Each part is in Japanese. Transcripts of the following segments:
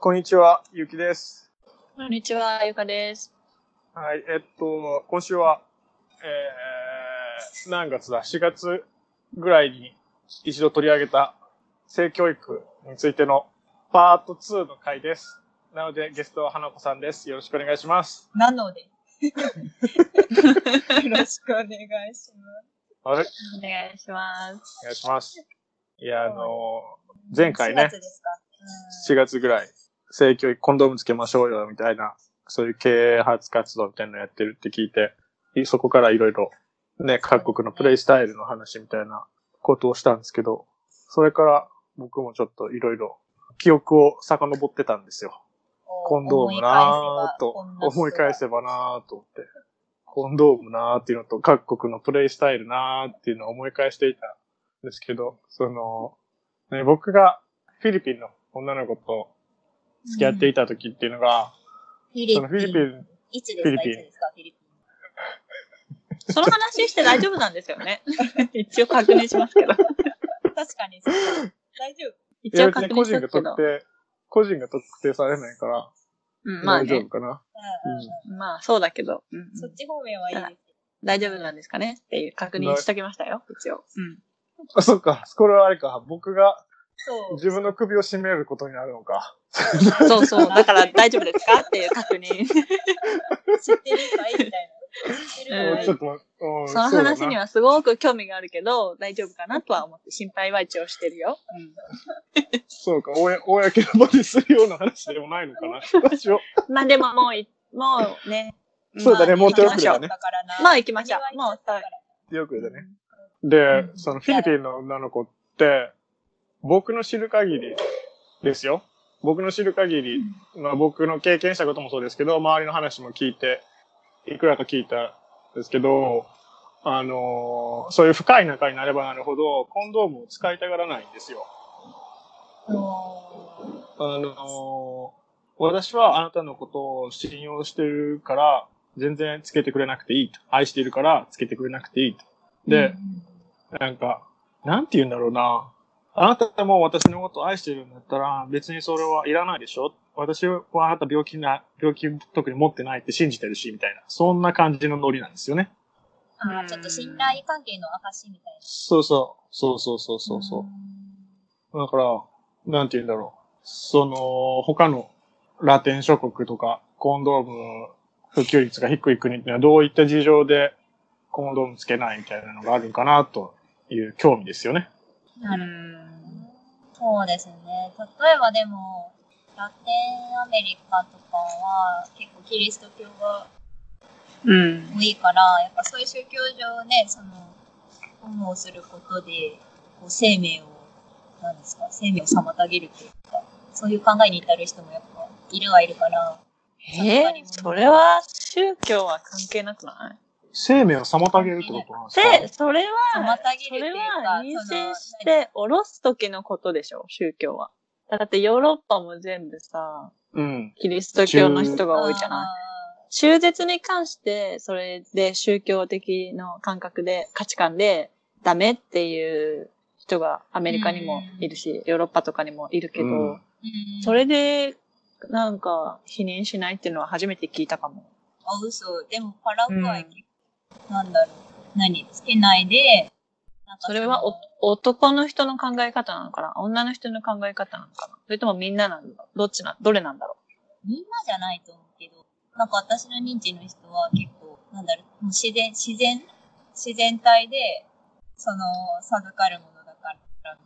こんにちは、ゆうきです。こんにちは、ゆかです。はい、えっと、今週は、えー、何月だ ?4 月ぐらいに一度取り上げた性教育についてのパート2の回です。なので、ゲストは花子さんです。よろしくお願いします。なので。よろしくお願いしまはい、お願いします。お願いします。いや、あの前回ね4、月ですか？4月ぐらい、性教育、コンドームつけましょうよ、みたいな、そういう啓発活動みたいなのやってるって聞いて、いそこからいろいろ、ね、各国のプレイスタイルの話みたいなことをしたんですけど、それから僕もちょっといろいろ記憶を遡ってたんですよ。コンドームなーと、思い返せばなーと思って。コンドームなーっていうのと、各国のプレイスタイルなーっていうのを思い返していたんですけど、その、ね、僕がフィリピンの女の子と付き合っていた時っていうのが、フィリピン。そのフィリピン、いつですかフィリピンいつですかフィリピン。その話して大丈夫なんですよね。一応確認しますけど。確かに。大丈夫。一応確認しますけど。特定、個人が特定されないから、うん、まあね大丈夫。かな。うんうんうんまあそうだけど、うんうんそっち方面はいいですよ。大丈夫なんですかね？っていう確認しときましたよ、一応。うん。あ、そっか。これはあれか。僕が。自分の首を絞めることになるのか。そうそう。だから大丈夫ですか？っていう確認。知ってるかい？みたいな。その話には。はすごく興味があるけど、大丈夫かなとは思って心配は一応してるよ。そうか。公の場でするような話でもないのかな。まあでももうい、もうね。そうだねもう手遅れだね。まあ行きましょうもうさよくだね。でう、んそのフィリピンの女の子って、僕の知る限りですよ。僕の知る限り、まあ僕の経験したこともそうですけど、周りの話も聞いて、いくらか聞いたんですけど、あのーそういう深い仲になればなるほど、コンドームを使いたがらないんですよ。あのー私はあなたのことを信用してるから、全然つけてくれなくていいと。愛しているからつけてくれなくていいと。で、なんか、なんて言うんだろうな。あなたも私のことを愛してるんだったら、別にそれはいらないでしょ？私はあなた病気な、病気特に持ってないって信じてるし、みたいな。そんな感じのノリなんですよね。あーちょっと信頼関係の証みたいな。そうそう。そうそうそうそうそう。だから、なんて言うんだろう。その、他のラテン諸国とか、コンドーム普及率が低い国っていうのはどういった事情でコンドームつけないみたいなのがあるんかなという興味ですよね。なる。そうですね。例えばでも、ラテンアメリカとかは結構キリスト教がうん。多いから、やっぱそういう宗教上ね、その、ホモをすることで、こう生命を、なんですか、生命を妨げるというか、そういう考えに至る人もやっぱいるはいるから、えー、それは宗教は関係なくない？生命を妨げるってことなんですか？で、それは、妨それは妊娠して下ろす時のことでしょ、宗教は。だってヨーロッパも全部さ、うん。キリスト教の人が多いじゃない？い中絶に関して、それで宗教的の感覚で、価値観でダメっていう人がアメリカにもいるし、ヨーロッパとかにもいるけど、うんうんそれで、なんか、否認しないっていうのは初めて聞いたかも。あ、嘘。でもパラグアイ結構、なんだろう。何？つけないで、なんかそれはお男の人の考え方なのかな？女の人の考え方なのかな？それともみんななんだ？どっちな、どれなんだろみんなじゃないと思うけど、なんか私の認知の人は結構、なんだろう、もう自然、自然、自然体で、その、授かるものだから。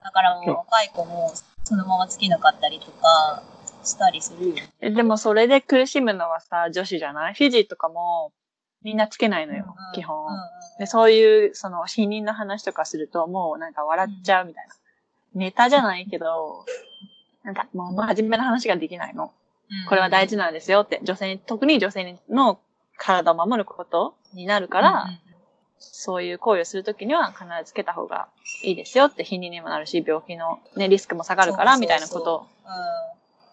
だからもう若い子もそのままつけなかったりとかしたりするよ。うえでもそれで苦しむのはさ、女子じゃない？フィジーとかもみんなつけないのよ、うん基本。うんうんで、そういう、その、否認の話とかすると、もうなんか笑っちゃうみたいな。ネタじゃないけど、なんかもう真面目な話ができないの。これは大事なんですよって、女性に、特に女性の体を守ることになるから、そういう行為をするときには必ずつけた方がいいですよって否認にもなるし、病気のね、リスクも下がるから、みたいなこと。う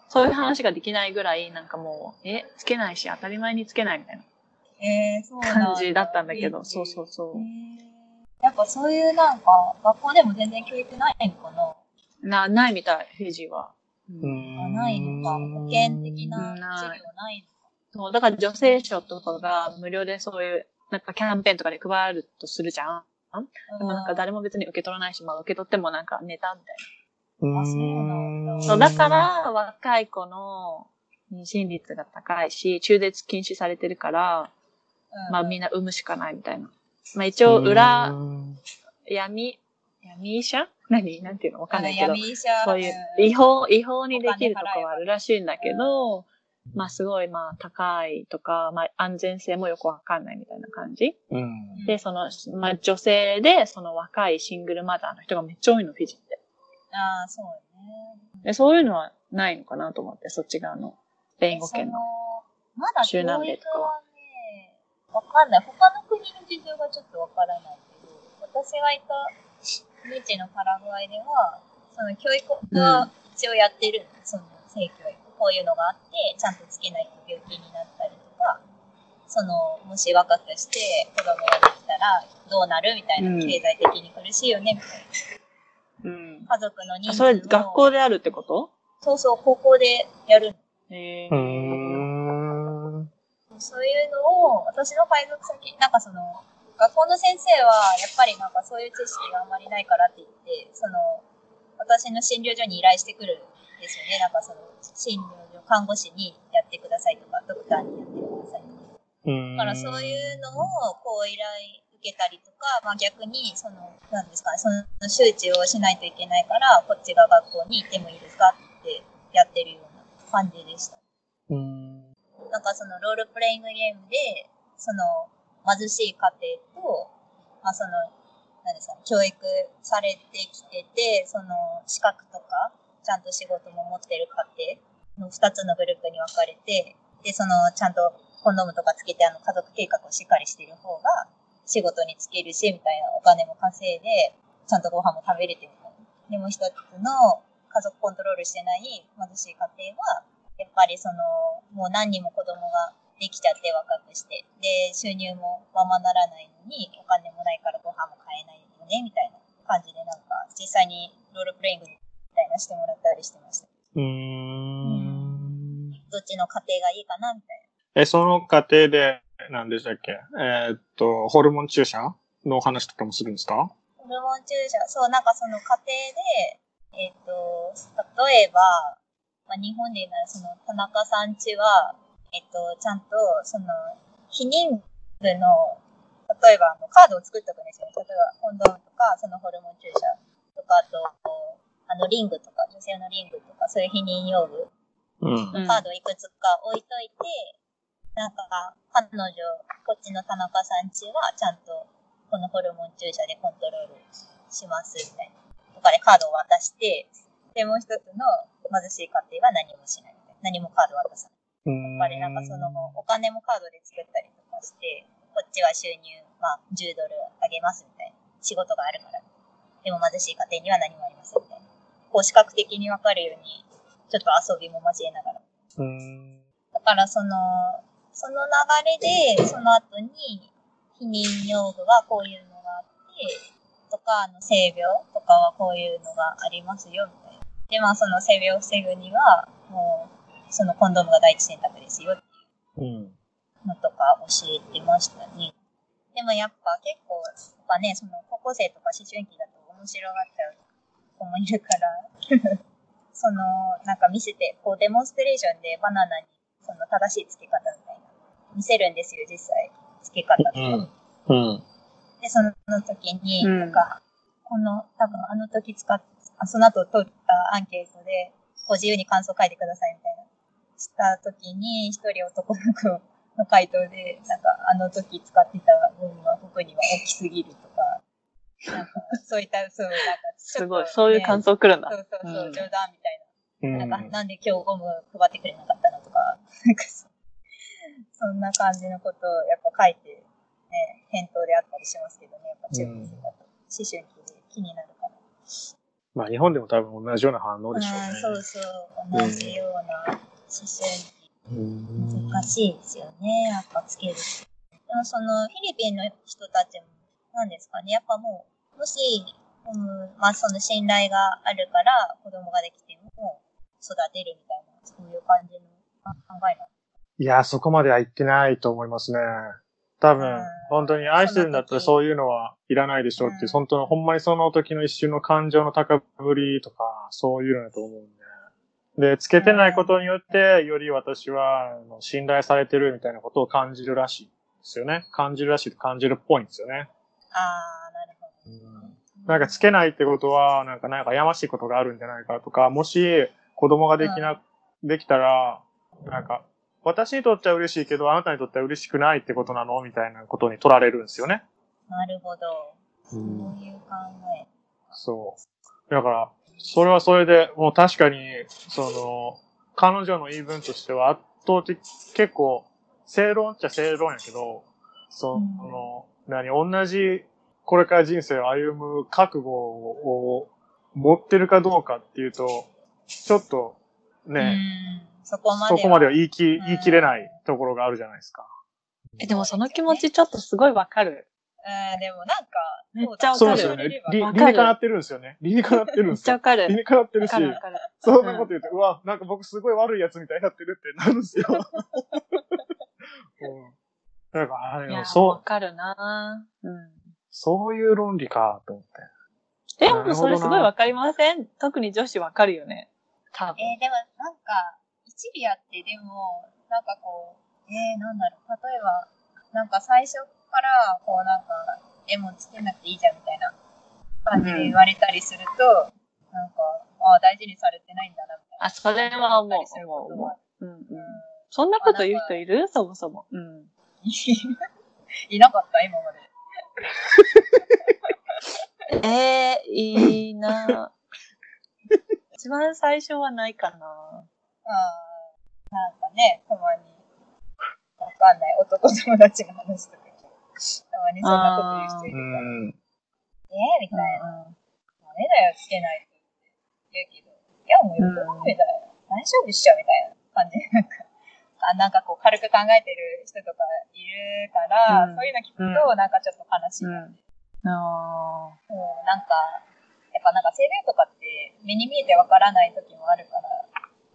そういう話ができないぐらい、なんかもう、え、つけないし、当たり前につけないみたいな。えー、そうなん感じだったんだけど。いいそうそうそうへー。やっぱそういうなんか、学校でも全然教育ないの。かなな、ないみたい、フィジーは。うん。あないのか。保険的なうん治療ないのか。そう、だから女性賞とかが無料でそういう、なんかキャンペーンとかで配るとするじゃん。でもなんか誰も別に受け取らないし、まあ受け取ってもなんかネタみたいうん。あそうなんだ。な。そう、だから若い子の妊娠率が高いし、中絶禁止されてるから、うんまあみんな産むしかないみたいな。まあ一応裏、うん闇、闇医者？何？なんていうの？わかんないけど。闇医者そういううん違法、違法にできるとこはあるらしいんだけど、まあすごいまあ高いとか、まあ安全性もよくわかんないみたいな感じ。うん。で、その、まあ女性でその若いシングルマザーの人がめっちゃ多いの、フィジーって。ああ、そうね。で、そういうのはないのかなと思って、そっち側の、スペイン語圏の。まだ中南米とかはわかんない。他の国の事情がちょっとわからないけど、私がいた未知のパラグアイでは、その教育は一応やってるの、その性教育。こういうのがあって、ちゃんとつけないと病気になったりとか、その、もし若くして子供ができたらどうなるみたいな、うん経済的に苦しいよね、みたいうん。な。家族の人数あそれ、も学校であるってこと？そうそう、高校でやるのへえうーん。そういうのを、私の配属先、なんかその、学校の先生は、やっぱりなんかそういう知識があんまりないからって言って、その、私の診療所に依頼してくるんですよね。なんかその、診療所、看護師にやってくださいとか、ドクターにやってくださいとか。うんだからそういうのを、こう依頼受けたりとか、まあ逆に、その、なんですかね、その周知をしないといけないから、こっちが学校に行ってもいいですかってやってるような感じでした。なんかそのロールプレイングゲームで、その貧しい家庭と、まあその、何ですかね、教育されてきてて、その資格とか、ちゃんと仕事も持ってる家庭の二つのグループに分かれて、で、そのちゃんとコンドームとかつけてあの家族計画をしっかりしてる方が仕事につけるし、みたいなお金も稼いで、ちゃんとご飯も食べれてるみたいな。でも一つの家族コントロールしてない貧しい家庭は、やっぱりその、もう何人も子供ができちゃって若くして、で、収入もままならないのに、お金もないからご飯も買えないよね、みたいな感じでなんか、実際にロールプレイングみたいなしてもらったりしてました。うーん。どっちの家庭がいいかな、みたいえ、その過程で、何でしたっけ？えーっと、ホルモン注射の話とかもするんですか？な。ホルモン注射、そう、なんかその家庭で、えっ、と、例えば、まあ、日本で言うならその田中さんちは、えっ、と、ちゃんと、その、避妊具の、例えばあのカードを作っておくんですよね。例えばコンドームとか、そのホルモン注射とか、あと、あの、リングとか、女性のリングとか、そういう避妊用具うん。うんカードをいくつか置いといて、なんか、彼女、こっちの田中さんちは、ちゃんと、このホルモン注射でコントロールします、みたいな。とかでカードを渡して、で、もう一つの貧しい家庭は何もしないみたいな。何もカード渡さない。やっぱりなんかその、お金もカードで作ったりとかして、こっちは収入、まあ、10ドルあげますみたいな。仕事があるから。でも貧しい家庭には何もありませんみたいな。こう視覚的にわかるように、ちょっと遊びも交えながら。うん。だからその、その流れで、その後に、避妊用具はこういうのがあって、とか、あの、性病とかはこういうのがありますよ、みたいな。で、まあ、その性病を防ぐには、もう、そのコンドームが第一選択ですよ、ってうん。いうのとか教えてましたね。でもやっぱ結構、やっぱね、その、高校生とか思春期だと面白がっちゃう子もいるから、その、なんか見せて、こうデモンストレーションでバナナに、その正しい付け方みたいな、見せるんですよ、実際。付け方とか。うん。うん。で、その時に、うんなんか、この、多分あの時使っあその後取ったアンケートで、ご自由に感想書いてくださいみたいな。した時に、一人男の子の回答で、なんか、あの時使ってた部分は僕には大きすぎるとか、なんか、そういった、そう、なんか、ちょっとすごい、そういう感想来るんだ。そうそうそう、うん冗談みたいうんな。なんか、なんで今日ゴム配ってくれなかったのとか、なんかそ、そんな感じのことをやっぱ書いて、ね、返答であったりしますけどね、やっぱ中学生だと、思春期で気になるから。まあ日本でも多分同じような反応でしょうね。うん、そうそう、同じような思春難しいですよね、やっぱつける。でもそのフィリピンの人たちも、なんですかね、やっぱもう、もし、うん、まあその信頼があるから子供ができても、育てるみたいな、そういう感じの考えなの。いや、そこまでは言ってないと思いますね。多分うん、本当に愛してるんだったらそういうのはいらないでしょうっていう、うん本当の、ほんまにその時の一瞬の感情の高ぶりとか、そういうのだと思うんで。で、つけてないことによって、より私は、信頼されてるみたいなことを感じるらしいですよね。感じるらしいと感じるっぽいんですよね。あー、なるほど。なんかつけないってことは、なんか、なんかやましいことがあるんじゃないかとか、もし子供ができな、できたら、なんか、私にとっては嬉しいけど、あなたにとっては嬉しくないってことなの？みたいなことに取られるんですよね。なるほど。そういう考え。そう。だから、それはそれで、もう確かに、その、彼女の言い分としては圧倒的、結構、正論っちゃ正論やけど、その、何、同じ、これから人生を歩む覚悟を持ってるかどうかっていうと、ちょっと、ね、うん。そこまでは。そこまでは言い切うん言い切れないところがあるじゃないですか。え、でもその気持ちちょっとすごいわかる。うん、でもなんか、めっちゃわかるそうですよね。理理にかなってるんですよね。理にかなってるんめっですよ。ちゃわかる。理にかなってるしわか、るわかる。そんなこと言うと、うわ、なんか僕すごい悪いやつみたいになってるってなるんですよ。うん。だから、あれそう、わかるなうん。そういう論理か、と思って。でもそれすごいわかりません特に女子わかるよね。多分。えーでもなんか、一理あって、でも、なんかこう、えー、なんだろう、例えば、なんか最初から、こうなんか、絵もつけなくていいじゃんみたいな感じで言われたりすると、なんか、ああ、大事にされてないんだな、みたいな。あ、それは思う思ったりすることも思う。うんうん。そんなこと言う人いる？そもそも。うん。いなかった、今まで。えー、いいな一番最初はないかなああ、なんかね、たまに、わかんない男友達の話とか聞く、たまにそん。なこと言う人いるから、ん。え、みたいな。ダメだよ、つけないと言うけど、いや、もうよくダメだよ。大丈夫っしょ、みたいな感じ、なん。か、あなん。かこう、軽く考えてる人とかいるから、うん。そういうの聞くと、なん。かちょっと悲しい。ううん、ん。あなん。か、やっぱなん。か性病とかって目に見えてわからない時もあるから、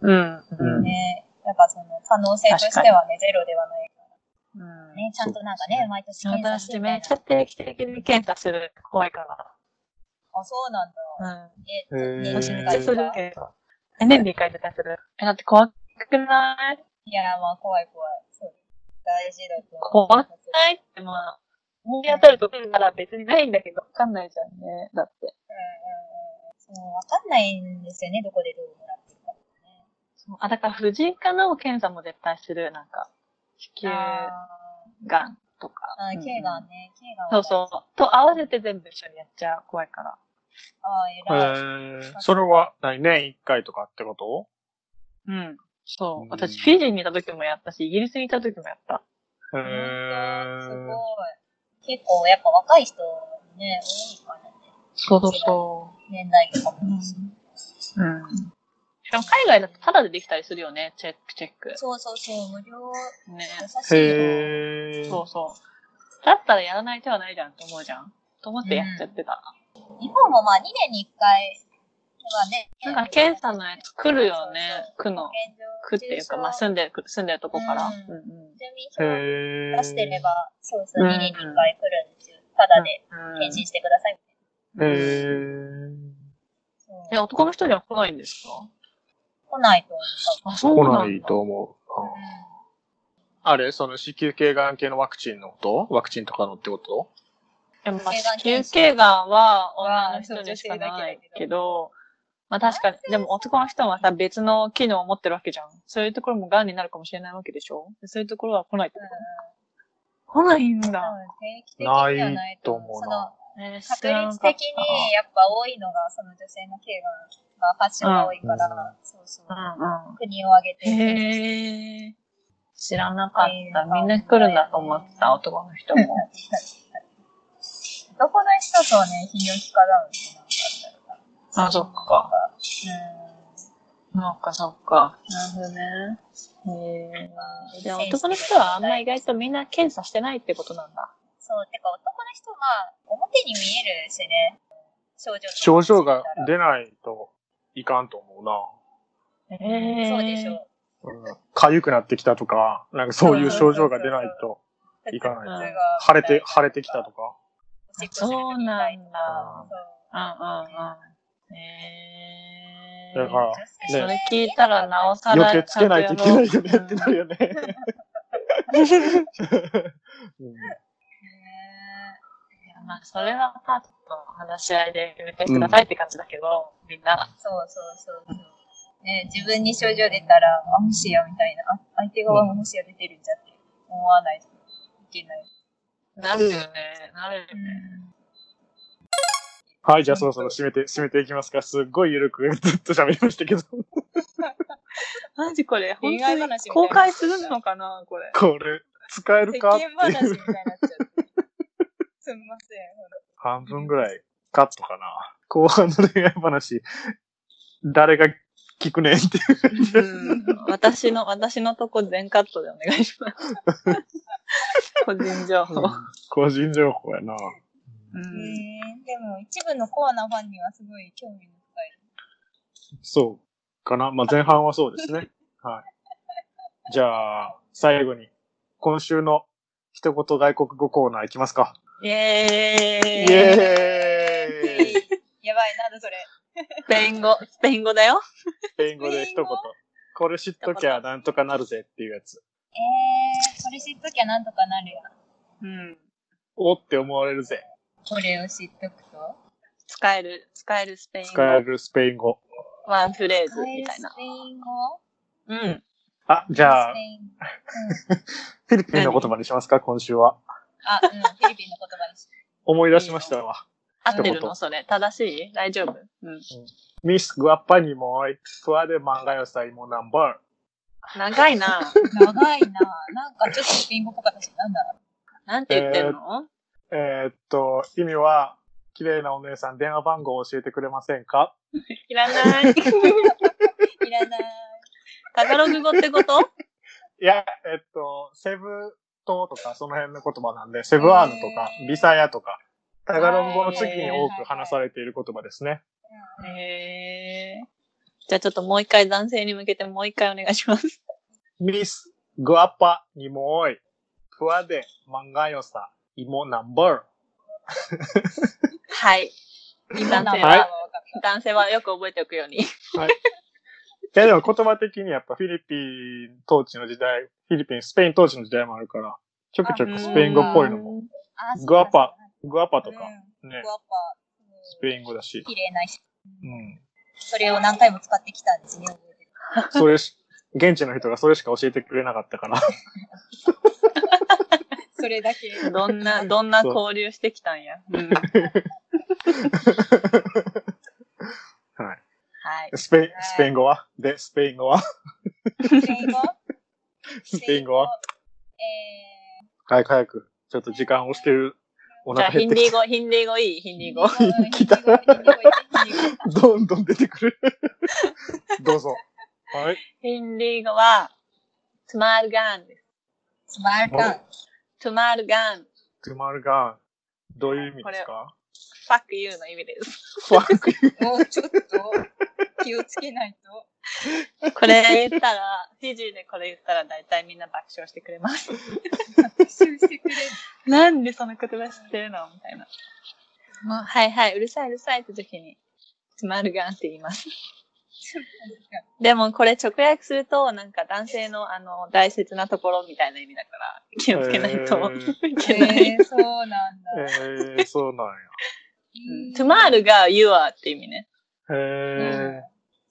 うん。うん。ね、なんかその可能性としてはね、ゼロではないから。うんね、ちゃんとなんかね、毎年検査して私めっちゃ定期的に検査する。怖いかあ、そうなんだ。ら。うん。え、年に一回とかるけど。え、年に一回とかする。え、だって怖くない？いや、まあ怖い怖い。そう。大事だと思う。怖くないってまあ、思い当たるところなら別にないんだけど、わかんないじゃんね。だって。うんうんうん。そう、わかんないんですよね、どこでどうもらっあ、だから婦人科の検査も絶対する。なんか、子宮あがんとか。ーあー、うがんね、頸がんそうそう。と合わせて全部一緒にやっちゃう。怖いから。ああ、え偉い。ー、それは何、年一回とかってこと？うん。そうう。ん私、フィジーにいた時もやったし、イギリスにいた時もやった。へほんとすごいー。。結構、やっぱ若い人ね、多いからね。そうそうそ年代とかもう。いいし。うん。しかも海外だとタダでできたりするよね。チェック、チェック。そうそうそう、無料、ね。優しい。そうそう。だったらやらない手はないじゃんと思うじゃん。と思ってやっちゃってた。日本もまあ2年に1回はね、なんか検査のやつ来るよね。区の。区っていうか、まあ住んでる、住んでるとこから。うんうんうん。住民票へー。出してれば、そうそう、うん2年に1回来るんですよ。ただでうん検診してください。へー。そうえ、男の人には来ないんですか？来ないと思う。あ、そう来なんだ。ないと思う。多分あれその子宮頸がん系のワクチンのこと？ワクチンとかのってこと？でもまあ子宮頸がんは女のは人にしかないけどまあ確かに、でも男の人はさ別の機能を持ってるわけじゃん。そういうところも癌になるかもしれないわけでしょ？でそういうところは来ないってうんこと来ないん多だ。ないと思う。な確率的にやっぱ多いのが、その女性の頸がんが発症が多いから、うんそうそう。うん国を挙げて。うん。へえ。知らなかった。みんな来るんだと思ってた、男の人も。男の人とね、泌尿器科ダウンってなんかあったらあ、そっか。うん。そっか、そっか。なるほどね。へえ。じゃあ男の人はあんま意外とみんな検査してないってことなんだ。そう、てか男の人まあ、表に見えるしね、症状症状が出ないといかんと思うな。えそうでしょう。うん痒くなってきたとか、なんかそういう症状が出ないと、いかない腫れて、腫れてきたとか。そうなんだ。そううんうんうん。えー。だから、それね、聞いたらなおさら。余計つけないといけないよねってなるよね。うんまあ、それはパートの話し合いで決めてくださいって感じだけど、みんな。そうそうそうそう。ね、自分に症状出たら、あ、もしやみたいな、あ、相手側ももしや出てるんじゃって思わないといけない。なるよね。なるよね。はい、じゃあそろそろ締めて、締めていきますか。すっごいゆるくずっと喋りましたけど。マジこれ、本恋愛当に話みたいな公開するのかなこれ。これ、使える世かって間話みいう。たいになっちゃって。すみません。半分ぐらいカットかな。後半の恋愛話、誰が聞くねんっていう感じで。うん私の、私のとこ全カットでお願いします。個人情報。個人情報やな。うへんーでも一部のコアなファンにはすごい興味の深い。そうかな。まあ、前半はそうですね。はい。じゃあ、最後に、今週の一言外国語コーナーいきますか。イエーイイエーイやばい、なんだそれ。スペイン語、スペイン語だよ。スペイン語で一言。これ知っときゃなんとかなるぜっていうやつ。えー、これ知っときゃなんとかなるやん。うん。おって思われるぜ。これを知っとくと？使える、使えるスペイン語。使えるスペイン語。ワンフレーズみたいなス。ペイン語？うん。あ、じゃあスペ、インうん。フィリピンの言葉にしますか、今週は。あ、うん、フィリピンの言葉にし思い出しましたわ。合ってるの？それ。正しい？大丈夫？うん。Miss Guapa ni moy, tua de manga yo sai mo number. 長いな。長いななんかちょっとスペイン語っぽかったし、なんだろなんて言ってるの、えーっと、意味は、綺麗なお姉さん、電話番号を教えてくれませんか？いらない。う。いらない。タガログ語ってこと？いや、えっと、セブ島とかその辺の言葉なんで、セブアーヌとかビサヤとか、タガログ語の次に多く話されている言葉ですね。へえ。じゃあちょっともう一回男性に向けてもう一回お願いします。Miss Guapa ni moy, tua de manga yo sa, imo number. はい。今のは分男性は、かった。男性はよく覚えておくように。いやでも言葉的にやっぱフィリピン統治の時代、フィリピン、スペイン統治の時代もあるから、ちょくちょくスペイン語っぽいのも、グアパグアパとかうんねグ、アパ。スペイン語だし。綺麗な人。うん。それを何回も使ってきたんですね、覚えてる。それし、現地の人がそれしか教えてくれなかったから。それだけ。どんな、どんな交流してきたんや。うん。スペイン、スペイン語は？で、スペイン語は？スペイン語？スペイン語は？え早く早く。ちょっと時間押してる。おじゃあ、腹減ってきヒンディー語、ヒンディー語いい？ヒンディー語。ヒンディー語ヒンディー語ヒンディー語ヒンディー語た。どんどん出てくる？どうぞ。はい。ヒンディー語は、トゥマールガンです。スマールカン。トゥマールガン。トゥマルガン。どういう意味ですか？Fuck you の意味です。ファックユもうちょっと気をつけないと。これ言ったら、フィジーでこれ言ったら大体みんな爆笑してくれます。復習してくれる。なんでその言葉知ってるの？みたいな。もう、はいはい、うるさいうるさいって時に、トゥマールガンって言います。でもこれ直訳すると、なんか男性のあの、大切なところみたいな意味だから、気をつけないとえいけない。えー、そうなんだ。えー、そうなんうんトゥマールが you are って意味ね。や。へ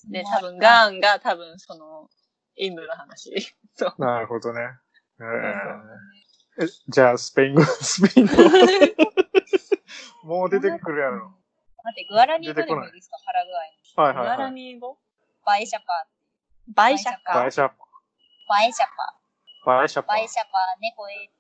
で、多分、ガンが多分その、イムの話。そう。ー。なるほどね。えー、えじゃあ、スペイン語、スペイン語。もう出てくるやろ。待って、グアラニー語でもいいですか？パラグアイの。はいグアラはいはい。ニー語？バイシャパバイシャカバイ。シャパ。バイシャパバイシャパバ。イシャパ猫へ。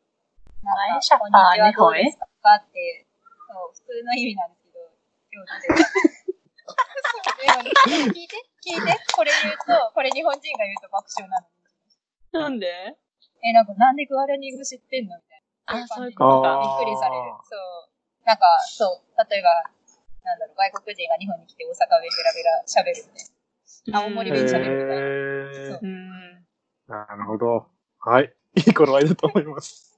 バイシャパこんにちは猫へどうですか？って、そう、普通の意味なんですけど、今日どうですか？でもね聞いて、聞いて、これ言うと、これ日本人が言うと爆笑なの。なんで？え、なんかなんでグアラニー語知ってんの？みたいな。あ、そういうびことあか。っくりされる。そう。なんか、そう、例えば、なんだろう、外国人が日本に来て大阪弁ベラベラ喋るみたいな。青森弁喋るみたいな。なるほど。はい。いい頃合いだと思います。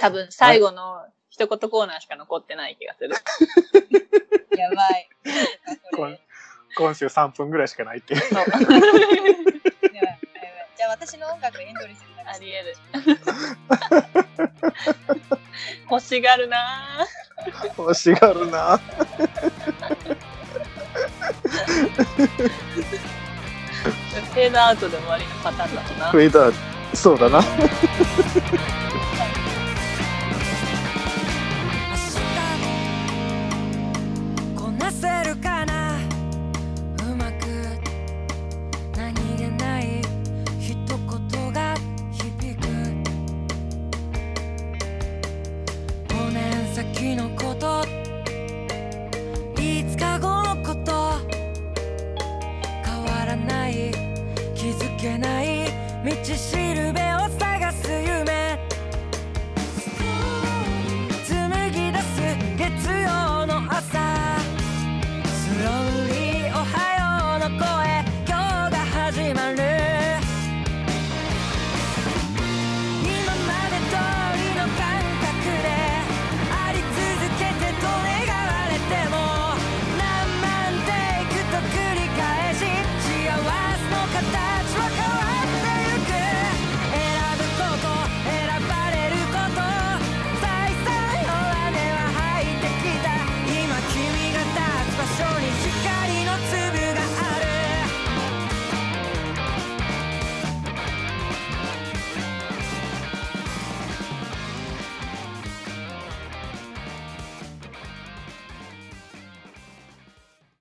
多分、最後の一言コーナーしか残ってない気がする。やばい。今週3分ぐらいしかないっていう。そう。やばいやばいじゃあ私の音楽エンドレスになあり得る。欲しがるなぁ。欲しがるな。フェードアウトで終わりのパターンだとなフ。ェードアウト、そうだな。